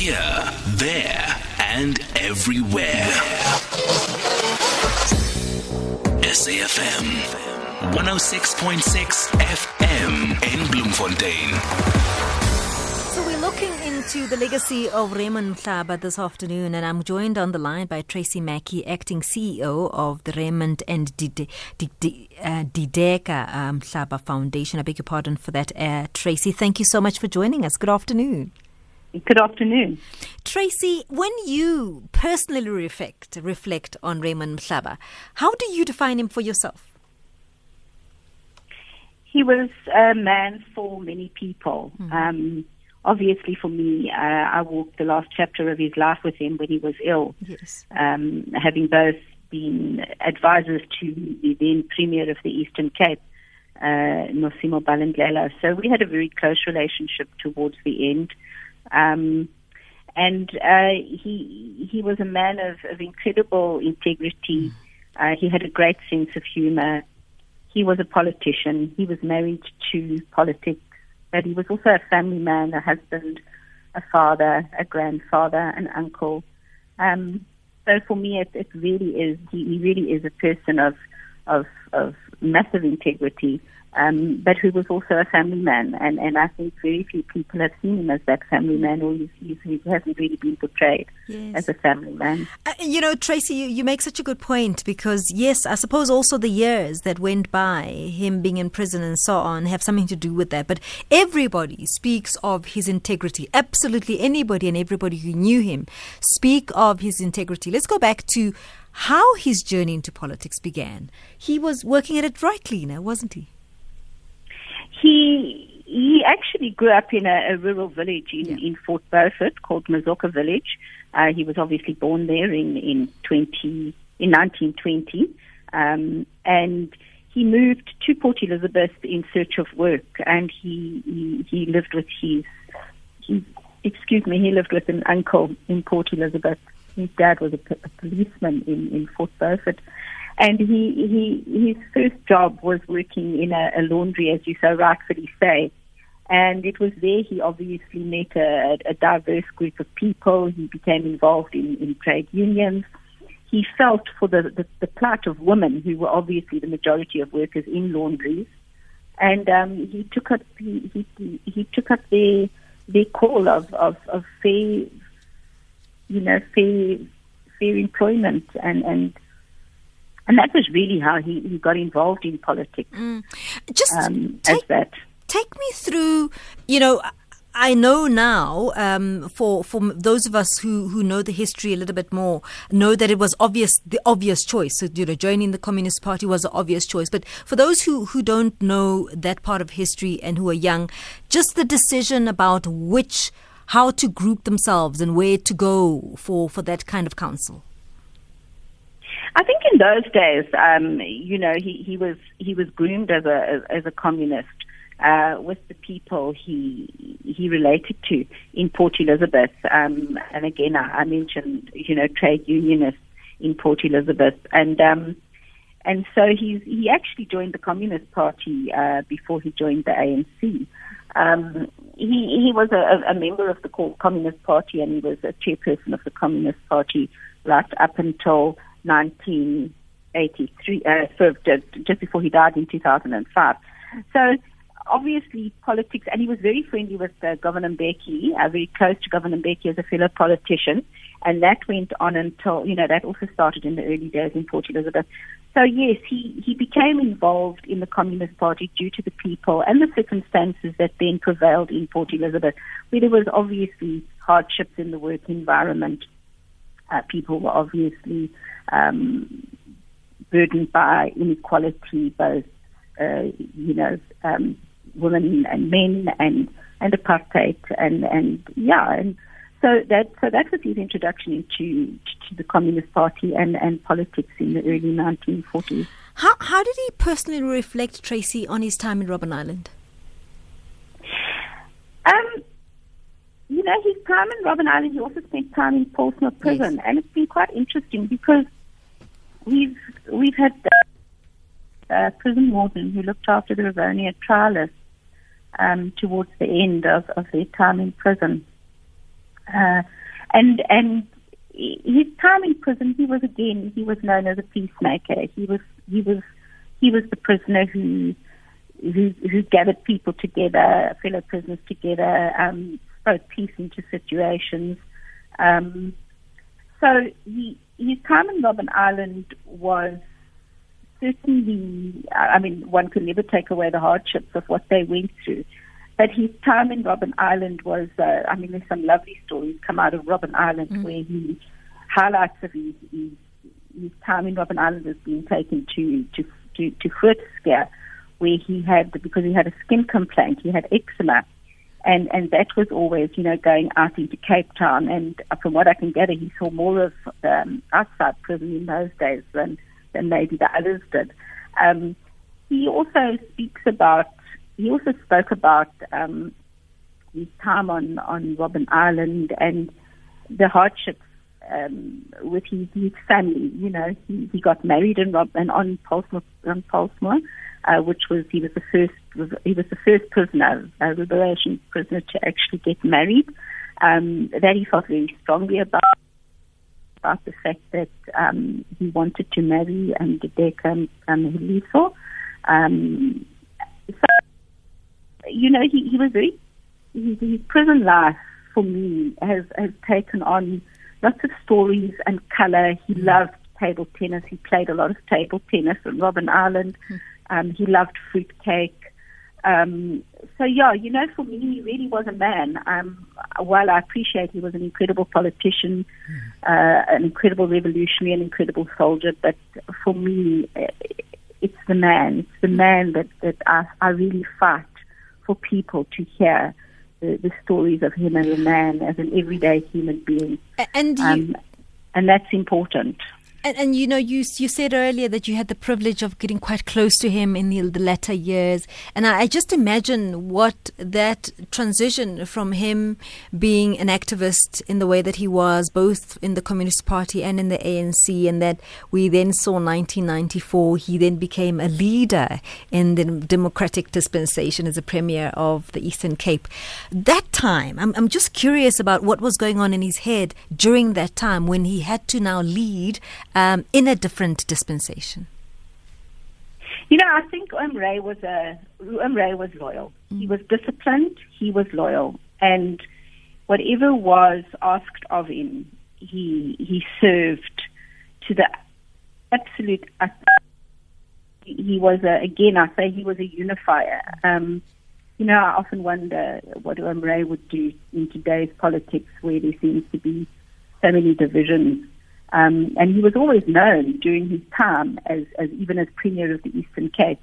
Here, there, and everywhere. SAFM 106.6 FM in Bloemfontein. So we're looking into the legacy of Raymond Mhlaba this afternoon, and I'm joined on the line by Traci Mackie, acting CEO of the Raymond and uh, Dideka um, Mhlaba Foundation. I beg your pardon for that, uh, Traci. Thank you so much for joining us. Good afternoon. Good afternoon. Traci, when you personally reflect reflect on Raymond Mhlaba, how do you define him for yourself? He was a man for many people. Um, obviously, for me, uh, I walked the last chapter of his life with him when he was ill, Yes. um, having both been advisors to the then Premier of the Eastern Cape, uh, Nosimo Balindlela. So we had a very close relationship towards the end. Um, and uh, he he was a man of, of incredible integrity. Uh, he had a great sense of humor. He was a politician. He was married to politics, but he was also a family man, a husband, a father, a grandfather, an uncle. Um, so for me, it, it really is. He, he really is a person of of of massive integrity, um, but who was also a family man. And and I think very few people have seen him as that family man, or he hasn't really been portrayed Yes. as a family man. Uh, you know, Traci, you, you make such a good point because, yes, I suppose also the years that went by, him being in prison and so on, have something to do with that. But everybody speaks of his integrity. Absolutely anybody and everybody who knew him speak of his integrity. Let's go back to how his journey into politics began. He was working at a dry cleaner, wasn't he? He he actually grew up in a, a rural village in, Yeah. in Fort Beaufort called Mazoka Village. Uh, he was obviously born there in in twenty in nineteen twenty, um, and he moved to Port Elizabeth in search of work, and he he, he lived with his, his excuse me he lived with an uncle in Port Elizabeth. His dad was a, p- a policeman in in Fort Beaufort and he, he his first job was working in a, a laundry, as you so rightfully say. And it was there he obviously met a, a diverse group of people. He became involved in, in trade unions. He felt for the, the, the plight of women, who were obviously the majority of workers in laundries. And um, he took up he, he, he took up their their call of, of, of fair, you know, fair fair employment and, and and that was really how he, he got involved in politics Just um, take, as that. take me through, you know, I know now, um, for for those of us who, who know the history a little bit more, know that it was obvious, the obvious choice. So, you know, joining the Communist Party was the obvious choice. But for those who, who don't know that part of history and who are young, just the decision about which, how to group themselves and where to go for, for that kind of council. I think in those days, um, you know, he, he was he was groomed as a as, a communist uh, with the people he he related to in Port Elizabeth. Um, and again, I, I mentioned you know trade unionists in Port Elizabeth, and um, and so he's he actually joined the Communist Party uh, before he joined the ANC. Um, he he was a, a member of the Communist Party, and he was a chairperson of the Communist Party right up until 1983, uh, just before he died in 2005. So obviously politics, and he was very friendly with uh, Govan Mbeki, uh, very close to Govan Mbeki as a fellow politician, and that went on until, you know, that also started in the early days in Port Elizabeth. So yes, he, he became involved in the Communist Party due to the people and the circumstances that then prevailed in Port Elizabeth, where there was obviously hardships in the work environment. Uh, people were obviously um, burdened by inequality, both uh, you know, um, women and men, and and apartheid, and and yeah, and so that so that was his introduction into to the Communist Party and and politics in the early 1940s. How, how did he personally reflect, Traci, on his time in Robben Island? Um, you know, his time in Robben Island, he also spent time in Pollsmoor Prison, Yes. and it's been quite interesting because we've we've had uh, uh, prison warden who looked after the Rivonia trialists um, towards the end of, of their time in prison. Uh, and and his time in prison, he was again he was known as a peacemaker. He was he was he was the prisoner who who, who gathered people together, fellow prisoners together, um, spoke peace into situations. Um, so he, his time in Robben Island was certainly, I mean, one could never take away the hardships of what they went through. But his time in Robben Island was, uh, I mean, there's some lovely stories come out of Robben Island mm. where he highlights of his, his, his time in Robben Island has been taken to, to, to, to Groote Schuur, where he had, because he had a skin complaint, he had eczema. And, and that was always, you know, going out into Cape Town. And from what I can gather, he saw more of um, outside prison in those days than than maybe the others did. Um, he also speaks about, he also spoke about um, his time on, on Robben Island and the hardships um, with his, his family. You know, he, he got married in Rob and on Pollsmoor, on Pollsmoor uh, which was he was the first he was the first prisoner, a liberation prisoner, to actually get married. Um, that he felt very strongly about about the fact that um, he wanted to marry um, Dideka um, Heliso. Um, so, you know, he, he was very, his, his prison life for me has, has taken on lots of stories and color. He mm. loved table tennis. He played a lot of table tennis in Robben Island. Mm. Um, he loved fruitcake. Um, so yeah, you know, for me, he really was a man. Um, while I appreciate he was an incredible politician, uh, an incredible revolutionary, an incredible soldier, but for me, uh, it's the man. It's the man that that I, I really fight for people to hear the, the stories of him as a man, as an everyday human being, and you, um, and that's important. And, and, you know, you you said earlier that you had the privilege of getting quite close to him in the, the latter years, and I, I, just imagine what that transition from him being an activist in the way that he was, both in the Communist Party and in the ANC, and that we then saw 1994, he then became a leader in the democratic dispensation as a premier of the Eastern Cape. That time, I'm I'm just curious about what was going on in his head during that time when he had to now lead um, in a different dispensation? You know, I think Oom Ray was a Oom Ray was loyal. Mm. He was disciplined. He was loyal, and whatever was asked of him, he he served to the absolute. He was a, again, I say he was a unifier. Um, you know, I often wonder what Oom Ray would do in today's politics, where there seems to be so many divisions um, and he was always known during his time as, as even as premier of the Eastern Cape.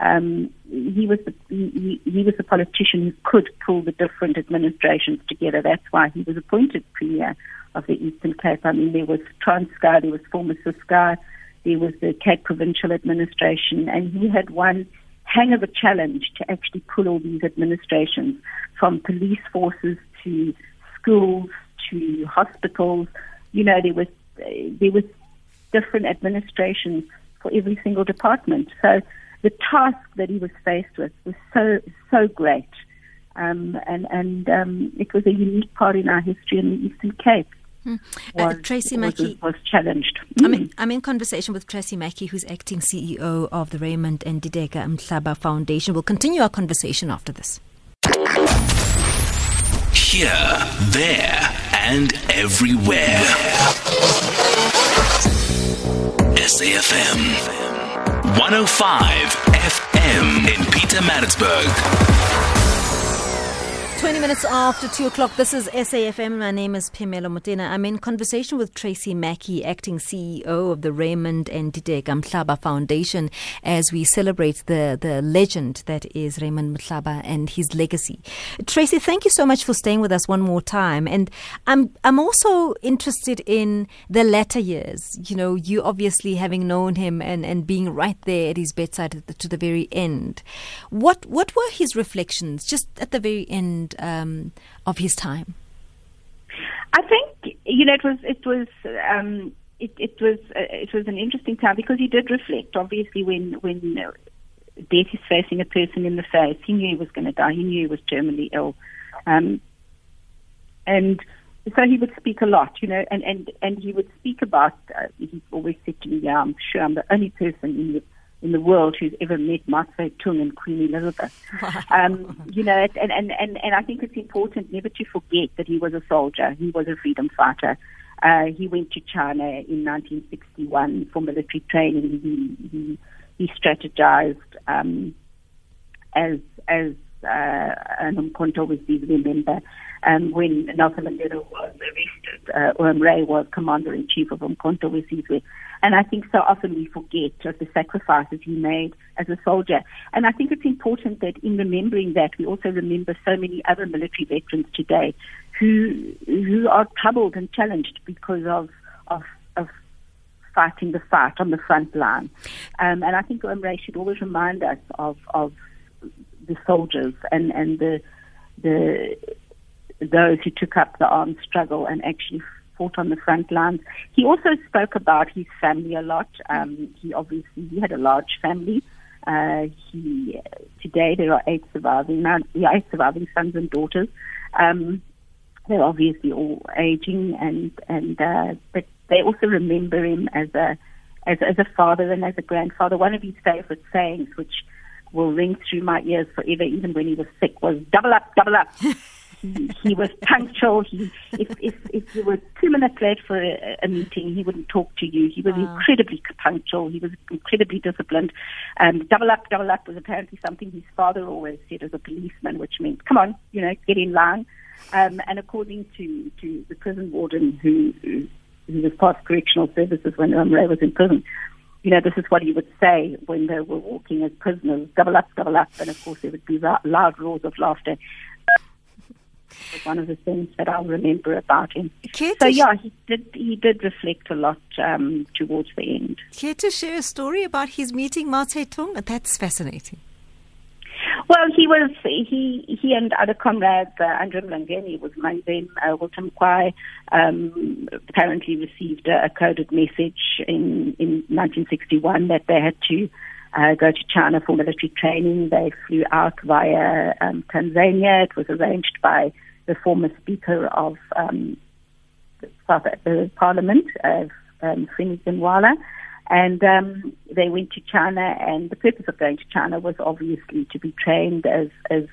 Um, he was the, he, he was a politician who could pull the different administrations together. That's why he was appointed premier of the Eastern Cape. I mean, there was Transkei, there was former Ciskei, there was the Cape Provincial Administration, and he had one hang of a challenge to actually pull all these administrations from police forces to schools to hospitals. You know, there was there was different administrations for every single department. So the task that he was faced with was so so great, um, and and um, it was a unique part in our history in the Eastern Cape. Hmm. Uh, Traci Mackie was, was challenged. I'm, in, I'm in conversation with Traci Mackie, who's acting CEO of the Raymond and Dideka Mhlaba Foundation. We'll continue our conversation after this. Here, there, and everywhere. SAFM 105 FM in Pietermaritzburg. 20 minutes after 2 o'clock, this is SAFM. My name is Pamela Motena. I'm in conversation with Traci Mackie, acting CEO of the Raymond and Mhlaba Foundation, as we celebrate the, the legend that is Raymond Mhlaba and his legacy. Traci, thank you so much for staying with us one more time. And I'm, I'm also interested in the latter years. You know, you obviously having known him and, and being right there at his bedside to the, to the very end. What, what were his reflections just at the very end? Um, of his time? I think you know it was it was um, it, it was uh, it was an interesting time because he did reflect. Obviously, when when death is facing a person in the face, he knew he was going to die. He knew he was terminally ill, um, and so he would speak a lot, you know, and, and, and he would speak about, uh, he always said to me, yeah, I'm sure I'm the only person in the, in the world who's ever met Mao Zedong and Queen Elizabeth. Um, you know, and, and, and, and I think it's important never to forget that he was a soldier. He was a freedom fighter. Uh, he went to China in 1961 for military training. He, he, he strategized um, as, as uh, an Umkhonto was remember um, when Nelson Mandela was arrested, uh, Ray was commander in chief of Umkhonto we And I think so often we forget of the sacrifices he made as a soldier. And I think it's important that in remembering that, we also remember so many other military veterans today who who are troubled and challenged because of of, of fighting the fight on the front line. Um, and I think Ray should always remind us of of the soldiers and and the the those who took up the armed struggle and actually fought on the front lines. He also spoke about his family a lot. Um, he obviously he had a large family. Uh, he today there are eight surviving yeah, eight surviving sons and daughters. Um, they're obviously all aging, and and uh, but they also remember him as a as, as a father and as a grandfather. One of his favorite sayings, which will ring through my ears forever, even when he was sick, was "double up, double up." he, he was punctual. He, if, if, if you were two minutes late for a, a meeting, he wouldn't talk to you. He was wow. incredibly punctual. He was incredibly disciplined. Um, double up, double up was apparently something his father always said as a policeman, which meant, come on, you know, get in line. Um, and according to, to the prison warden who, who, who was part of correctional services when Ray was in prison, you know, this is what he would say when they were walking as prisoners, double up, double up, and of course there would be loud roars of laughter was one of the things that I'll remember about him. Care so yeah, he did he did reflect a lot um, towards the end. Care to share a story about his meeting Mao Zedong? That's fascinating. Well, he was he he and other comrades, uh, Andrew Mlangeni was among them. Uh, Wilton Mkwayi um, apparently received a, a, coded message in in 1961 that they had to uh, go to China for military training. They flew out via um, Tanzania. It was arranged by the former Speaker of um, South uh, Parliament, uh, um. And um, they went to China, and the purpose of going to China was obviously to be trained as, as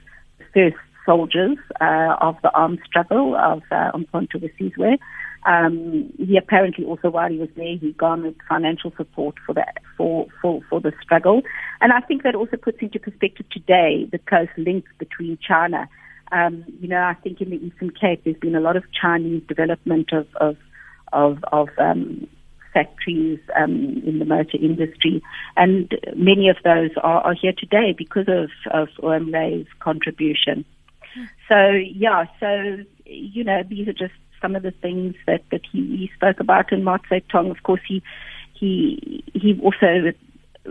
first soldiers uh, of the armed struggle of uh, Umkhonto we um, he apparently also, while he was there, he garnered financial support for that for, for for the struggle, and I think that also puts into perspective today the close link between China. Um, you know, I think in the Eastern Cape there's been a lot of Chinese development of of of, of um, factories um, in the motor industry, and many of those are, are here today because of of Ray's contribution. Hmm. So yeah, so you know these are just some of the things that, that he, he spoke about in Mao Zedong. Of course, he he he also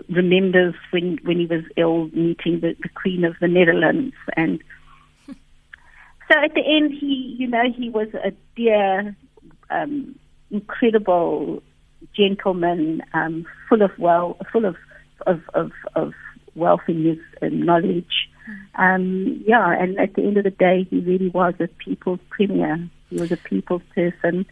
remembers when when he was ill meeting the, the Queen of the Netherlands, and so at the end, he you know he was a dear, um, incredible gentleman, um, full of well, full of of of, of wealth in his uh, knowledge. Um, yeah, and at the end of the day, he really was a people's premier. He was a people's person.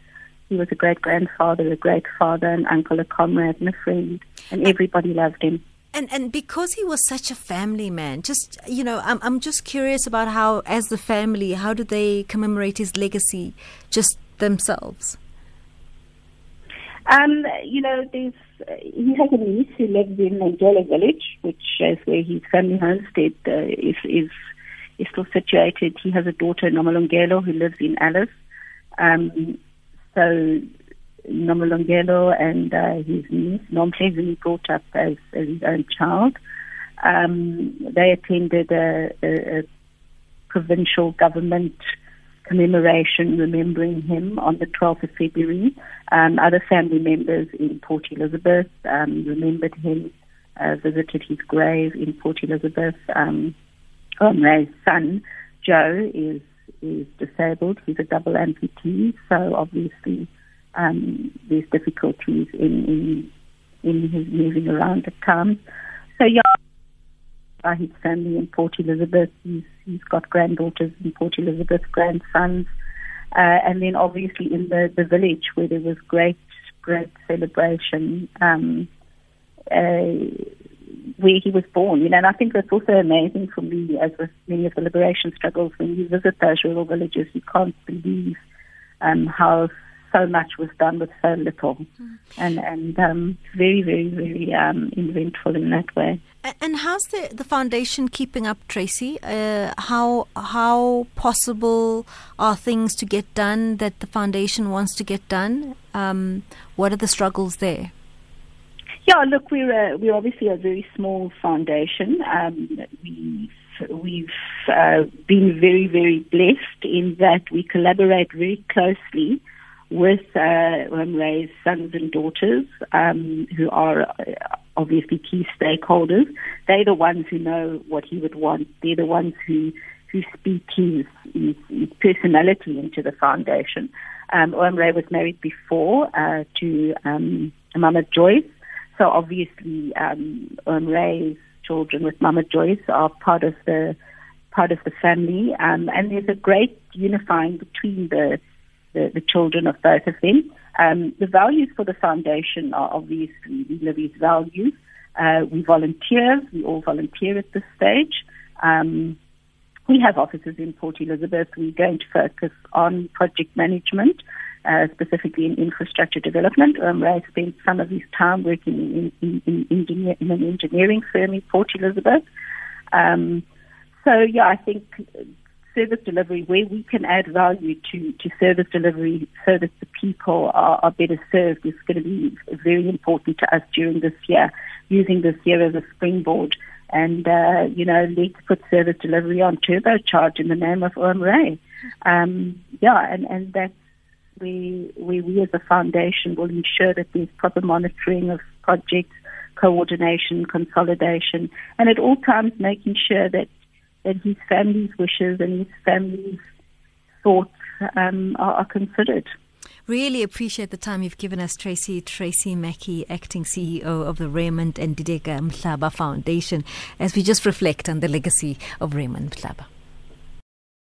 He was a great grandfather, a great father, an uncle, a comrade, and a friend, and everybody loved him. And and because he was such a family man, just you know, I'm I'm just curious about how, as the family, how do they commemorate his legacy, just themselves? Um, you know, there's he has a niece who lives in Ngelo village, which is where his family homestead uh, is is is still situated. He has a daughter, Nomalungelo, who lives in Alice. Um, so Nomalungelo and uh, his niece, Nomhlezini, brought up as, as his own child. Um, they attended a, a, a provincial government commemoration remembering him on the 12th of February. Um, other family members in Port Elizabeth um, remembered him, uh, visited his grave in Port Elizabeth. Um, son, Joe, is is disabled. He's a double amputee, so obviously um, there's difficulties in, in in his moving around at times. By his family in Port Elizabeth. He's he's got granddaughters in Port Elizabeth, grandsons. Uh, and then obviously in the, the village where there was great, great celebration, um, uh, where he was born, you know, and I think that's also amazing for me as with many of the liberation struggles when you visit those rural villages, you can't believe um, how so much was done with so little, mm. and and um, very very very um, inventful in that way. And how's the the foundation keeping up, Traci? Uh, how how possible are things to get done that the foundation wants to get done? Um, what are the struggles there? Yeah, look, we're a, we're obviously a very small foundation. Um, we we've uh, been very, very blessed in that we collaborate very closely with uh, Ray's sons and daughters, um, who are uh, obviously key stakeholders. They're the ones who know what he would want. They're the ones who who speak his, his, his personality into the foundation. Um, was married before uh, to um, Mama Joyce, so obviously um, children with Mama Joyce are part of the part of the family, um, and there's a great unifying between the the, the children of both of them. Um, the values for the foundation are obviously we these values. Uh, we volunteer. We all volunteer at this stage. Um, we have offices in Port Elizabeth. We're going to focus on project management, uh, specifically in infrastructure development. Um, Ray spent some of his time working in, in, in, engineer, in an engineering firm in Port Elizabeth. Um, so, yeah, I think service delivery, where we can add value to, to service delivery so that the people are, are better served, is going to be very important to us during this year, using this year as a springboard. And, uh, you know, let's put service delivery on turbocharge in the name of Oom Ray. Um, yeah, and, and that's where, where we as a foundation will ensure that there's proper monitoring of projects, coordination, consolidation, and at all times making sure that that his family's wishes and his family's thoughts um, are, are considered. Really appreciate the time you've given us, Traci. Traci Mackie, acting CEO of the Raymond and Ndideka Mhlaba Foundation, as we just reflect on the legacy of Raymond Mhlaba.